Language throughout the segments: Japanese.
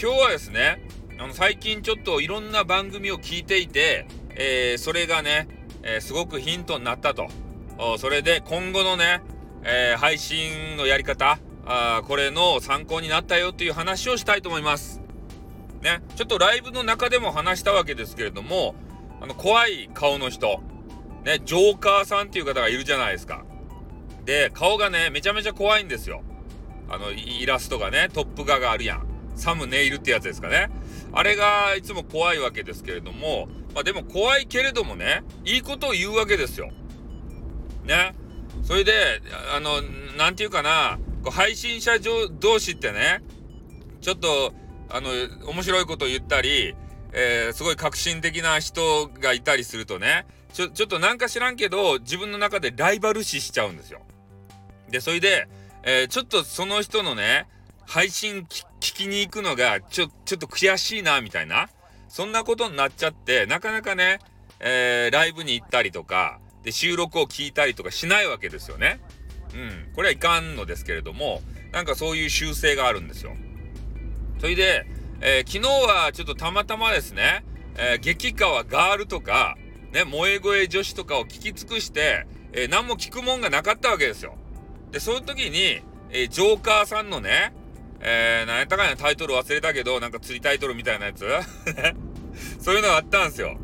今日はですね、あの、最近ちょっといろんな番組を聞いていて、えー、それがね、えー、すごくヒントになったと。それで今後のね、えー、配信のやり方、あこれの参考になったよという話をしたいと思います。ね、ちょっとライブの中でも話したわけですけれども、あの、怖い顔の人、ね、ジョーカーさんっていう方がいるじゃないですか。で、顔がね、めちゃめちゃ怖いんですよ。あの、イラストがね、トップ画があるやん。サムネイルってやつですかね。あれがいつも怖いわけですけれども、まあでも怖いけれどもね、いいことを言うわけですよ。ね。それで、あの、なんていうかな、こう配信者同士ってね、ちょっと、あの、面白いことを言ったり、えー、すごい革新的な人がいたりするとね、ちょ、ちょっとなんか知らんけど、自分の中でライバル視しちゃうんですよ。で、それで、えー、ちょっとその人のね、配信聞聞きに行くのが、ちょ、ちょっと悔しいな、みたいな。そんなことになっちゃって、なかなかね、えー、ライブに行ったりとか、で、収録を聞いたりとかしないわけですよね。うん。これはいかんのですけれども、なんかそういう習性があるんですよ。それで、えー、昨日はちょっとたまたまですね、えー、激川ガールとか、ね、萌え声女子とかを聞き尽くして、えー、何も聞くもんがなかったわけですよ。で、その時に、えー、ジョーカーさんのね、えー、何やったかいなタイトル忘れたけど、なんか釣りタイトルみたいなやつ？そういうのがあったんですよ。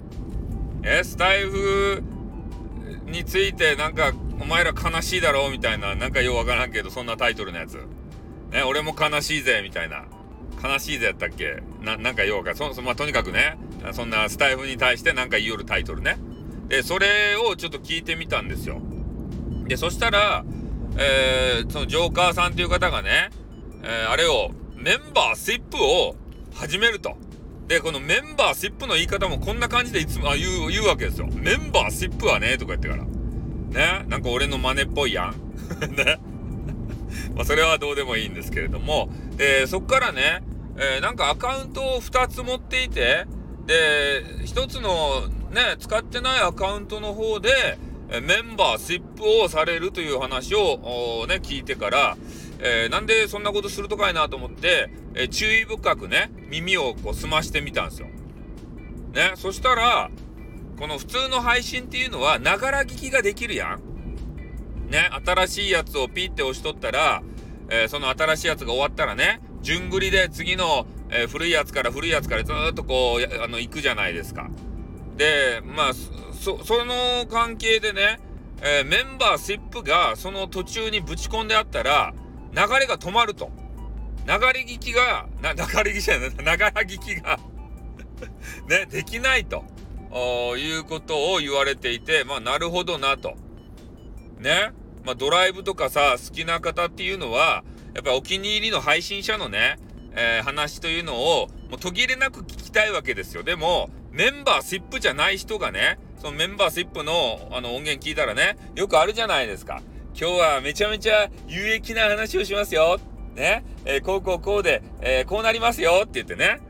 えー、スタイフについてなんか、お前ら悲しいだろうみたいな、なんかようわからんけど、そんなタイトルのやつ。ね、俺も悲しいぜ、みたいな。悲しいぜやったっけ？な、なんかようか、そ、そまあ、とにかくね、そんなスタイフに対してなんか言いよるタイトルね。で、それをちょっと聞いてみたんですよ。で、そしたら、えー、そのジョーカーさんっていう方がね、えー、あれを、メンバーシップを始めると。で、このメンバーシップの言い方もこんな感じでいつも、あ、言う、言うわけですよ。メンバーシップはね、とか言ってから。ね？なんか俺の真似っぽいやん。ね？まあ、それはどうでもいいんですけれども、で、そっからね、えー、なんかアカウントを2つ持っていて、で、1つのね、使ってないアカウントの方で、メンバーシップをされるという話をね、聞いてから、えー、なんでそんなことするとかいなと思って、えー、注意深くね、耳をこう澄ましてみたんですよ。ね、そしたら、この普通の配信っていうのは、ながら聞きができるやん。ね、新しいやつをピッて押しとったら、えー、その新しいやつが終わったらね、順繰りで次の、え、古いやつから古いやつからずっとこう、あの、行くじゃないですか。で、まあ、そ、その関係でね、え、メンバーシップがその途中にぶち込んであったら、流れが止まると。流れ聞きが、な、流れ聞きじゃない、ながら聞きが ね、できないということを言われていて、まあ、なるほどなと。ね。まあ、ドライブとかさ、好きな方っていうのは、やっぱりお気に入りの配信者のね、えー、話というのを、もう途切れなく聞きたいわけですよ。でも、メンバーシップじゃない人がね、そのメンバーシップのあの音源聞いたらね、よくあるじゃないですか。今日はめちゃめちゃ有益な話をしますよ。ね？えー、こうこうこうで、えー、こうなりますよって言ってね。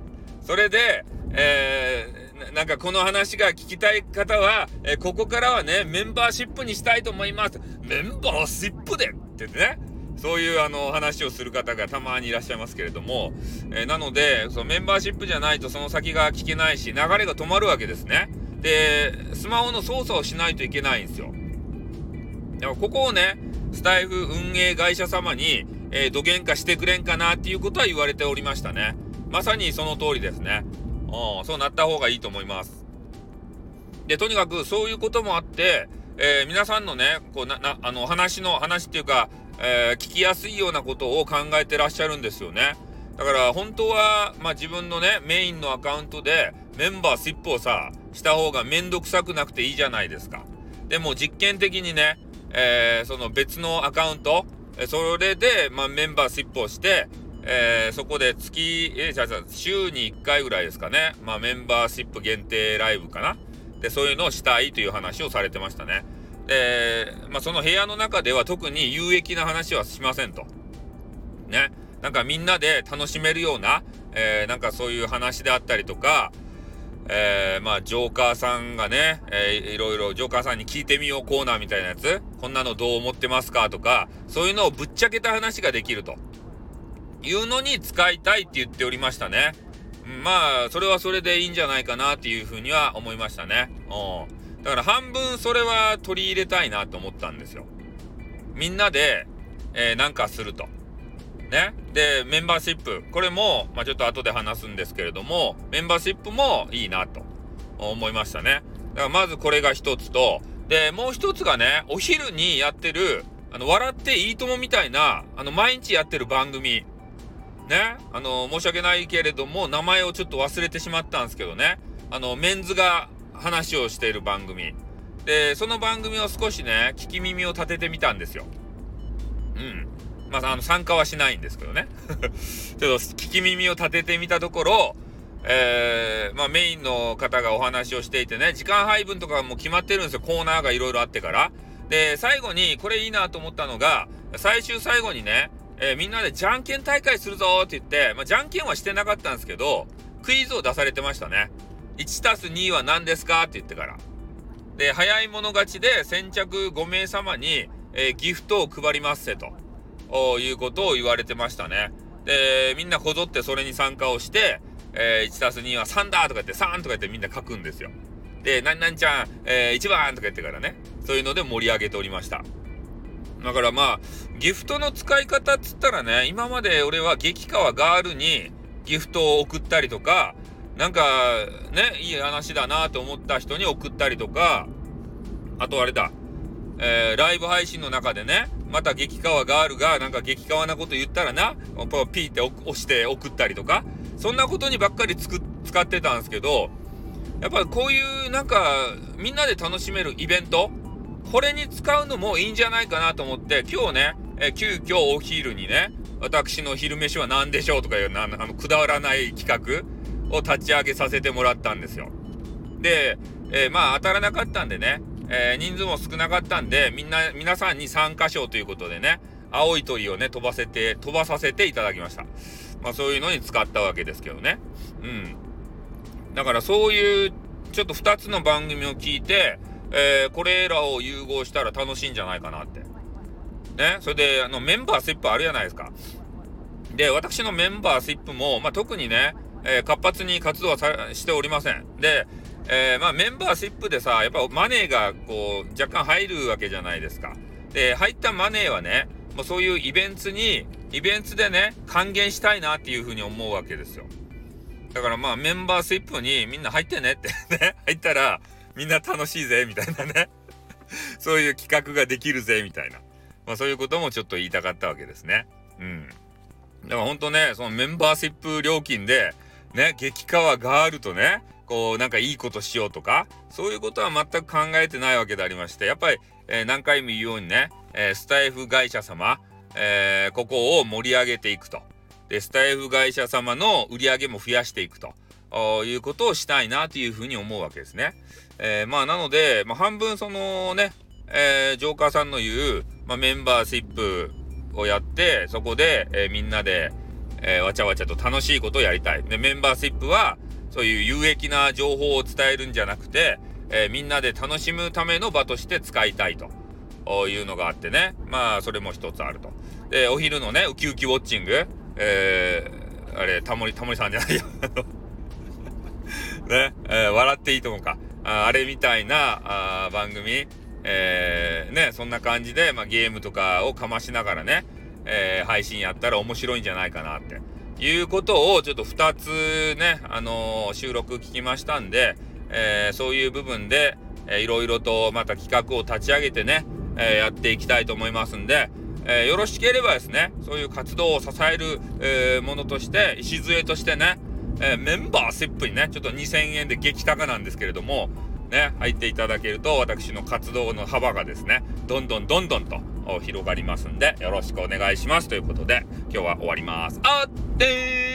それで、えー、なんかこの話が聞きたい方は、えここからはね、メンバーシップにしたいと思います。メンバーシップでってってね。そういうあの話をする方がたまにいらっしゃいますけれども、えなので、そのメンバーシップじゃないとその先が聞けないし、流れが止まるわけですね。で、スマホの操作をしないといけないんですよ。だからここをね、スタイフ運営会社様に、えー、土幻化してくれんかなっていうことは言われておりましたね。まさにその通りですね。うん、そうなった方がいいと思います。で、とにかくそういうこともあって、えー、皆さんのね、こうな、な、あの、話の、話っていうか、えー、聞きやすいようなことを考えてらっしゃるんですよね。だから本当は、まあ、自分のね、メインのアカウントでメンバーシップをさ、した方がめんどくさくなくていいじゃないですか。でも実験的にね、えー、その別のアカウント、それで、まあ、メンバーシップをして、えー、そこで月、えー、じゃあ週に1回ぐらいですかね、まあ、メンバーシップ限定ライブかな。で、そういうのをしたいという話をされてましたね。で、まあ、その部屋の中では特に有益な話はしませんと。ね。なんかみんなで楽しめるような、えー、なんかそういう話であったりとか、えー、まあ、ジョーカーさんがね、えー、いろいろジョーカーさんに聞いてみようコーナーみたいなやつ、こんなのどう思ってますか？とか、そういうのをぶっちゃけた話ができると。いうのに使いたいって言っておりましたね。まあ、それはそれでいいんじゃないかなっていうふうには思いましたね。うん。だから半分それは取り入れたいなと思ったんですよ。みんなで、えー、なんかすると。ね。で、メンバーシップ。これも、まあちょっと後で話すんですけれども、メンバーシップもいいなと思いましたね。だからまずこれが一つと、で、もう一つがね、お昼にやってる、あの、笑っていいともみたいな、あの、毎日やってる番組。ね、あの、申し訳ないけれども、名前をちょっと忘れてしまったんですけどね、あの、メンズが話をしている番組。で、その番組を少しね、聞き耳を立ててみたんですよ。うん。まあ、あの、参加はしないんですけどね。ちょっと聞き耳を立ててみたところ、えー、まあ、メインの方がお話をしていてね、時間配分とかも決まってるんですよ。コーナーがいろいろあってから。で、最後に、これいいなと思ったのが、最終最後にね、えー、みんなでじゃんけん大会するぞって言って、まあ、じゃんけんはしてなかったんですけど、クイズを出されてましたね。1たす2は何ですかって言ってから。で、早い者勝ちで先着5名様に、えー、ギフトを配りますせと、いうことを言われてましたね。で、みんなこぞってそれに参加をして、えー、1たす2は3だとか言って3とか言ってみんな書くんですよ。で、何々ちゃん、えー、1番とか言ってからね、そういうので盛り上げておりました。だからまあ、ギフトの使い方っつったらね、今まで俺は激川ガールにギフトを送ったりとか、なんかね、いい話だなと思った人に送ったりとか、あとあれだ、えー、ライブ配信の中でね、また激川ガールがなんか激川なこと言ったらな、ピーって押して送ったりとか、そんなことにばっかりつく使ってたんですけど、やっぱりこういうなんかみんなで楽しめるイベント、これに使うのもいいんじゃないかなと思って、今日ね、え急遽お昼にね、私の昼飯は何でしょうとかいうなあのくだらない企画を立ち上げさせてもらったんですよ。で、えー、まあ当たらなかったんでね、えー、人数も少なかったんで、みんな、皆さんに参加賞ということでね、青い鳥をね、飛ばせて、飛ばさせていただきました。まあそういうのに使ったわけですけどね。うん。だからそういう、ちょっと2つの番組を聞いて、えー、これらを融合したら楽しいんじゃないかなって。ね、それで、あの、メンバーシップあるじゃないですか。で、私のメンバーシップも、まあ、特にね、えー、活発に活動はしておりません。で、えー、まあ、メンバーシップでさ、やっぱマネーが、こう、若干入るわけじゃないですか。で、入ったマネーはね、もうそういうイベントに、イベントでね、還元したいなっていうふうに思うわけですよ。だからまあ、メンバーシップにみんな入ってねってね、入ったら、みんな楽しいぜ、みたいなねそういう企画ができるぜ、みたいな。まあそういうこともちょっと言いたかったわけですね。うん。だからほんとね、そのメンバーシップ料金で、ね、激川ガールとね、こうなんかいいことしようとか、そういうことは全く考えてないわけでありまして、やっぱり、えー、何回も言うようにね、えー、スタイフ会社様、えー、ここを盛り上げていくと。で、スタイフ会社様の売り上げも増やしていくと。いうことをしたいなというふうに思うわけですね。え、まあなので、まあ、半分そのね、えー、ジョーカーさんの言う、まあ、メンバーシップをやってそこで、え、みんなで、えわちゃわちゃと楽しいことをやりたい。でメンバーシップはそういう有益な情報を伝えるんじゃなくて、えみんなで楽しむための場として使いたいというのがあってねまあそれも一つあると。でお昼のねウキウキウォッチング、えーあれタモリタモリさんじゃないよ ね、えー、笑っていいと思うか。ああれみたいなあ番組、えー、ね、そんな感じで、まあ、ゲームとかをかましながらね、えー、配信やったら面白いんじゃないかなって。いうことをちょっと2つね、あのー、収録聞きましたんで、えー、そういう部分で、えー、いろいろとまた企画を立ち上げてね、えー、やっていきたいと思いますんで、え、よろしければですね、そういう活動を支える、え、ものとして、礎としてね、え、メンバーシップにね、ちょっと2000円で激高なんですけれども、ね、入っていただけると、私の活動の幅がですね、どんどんどんどんと広がりますんで、よろしくお願いします。ということで、今日は終わります。あってー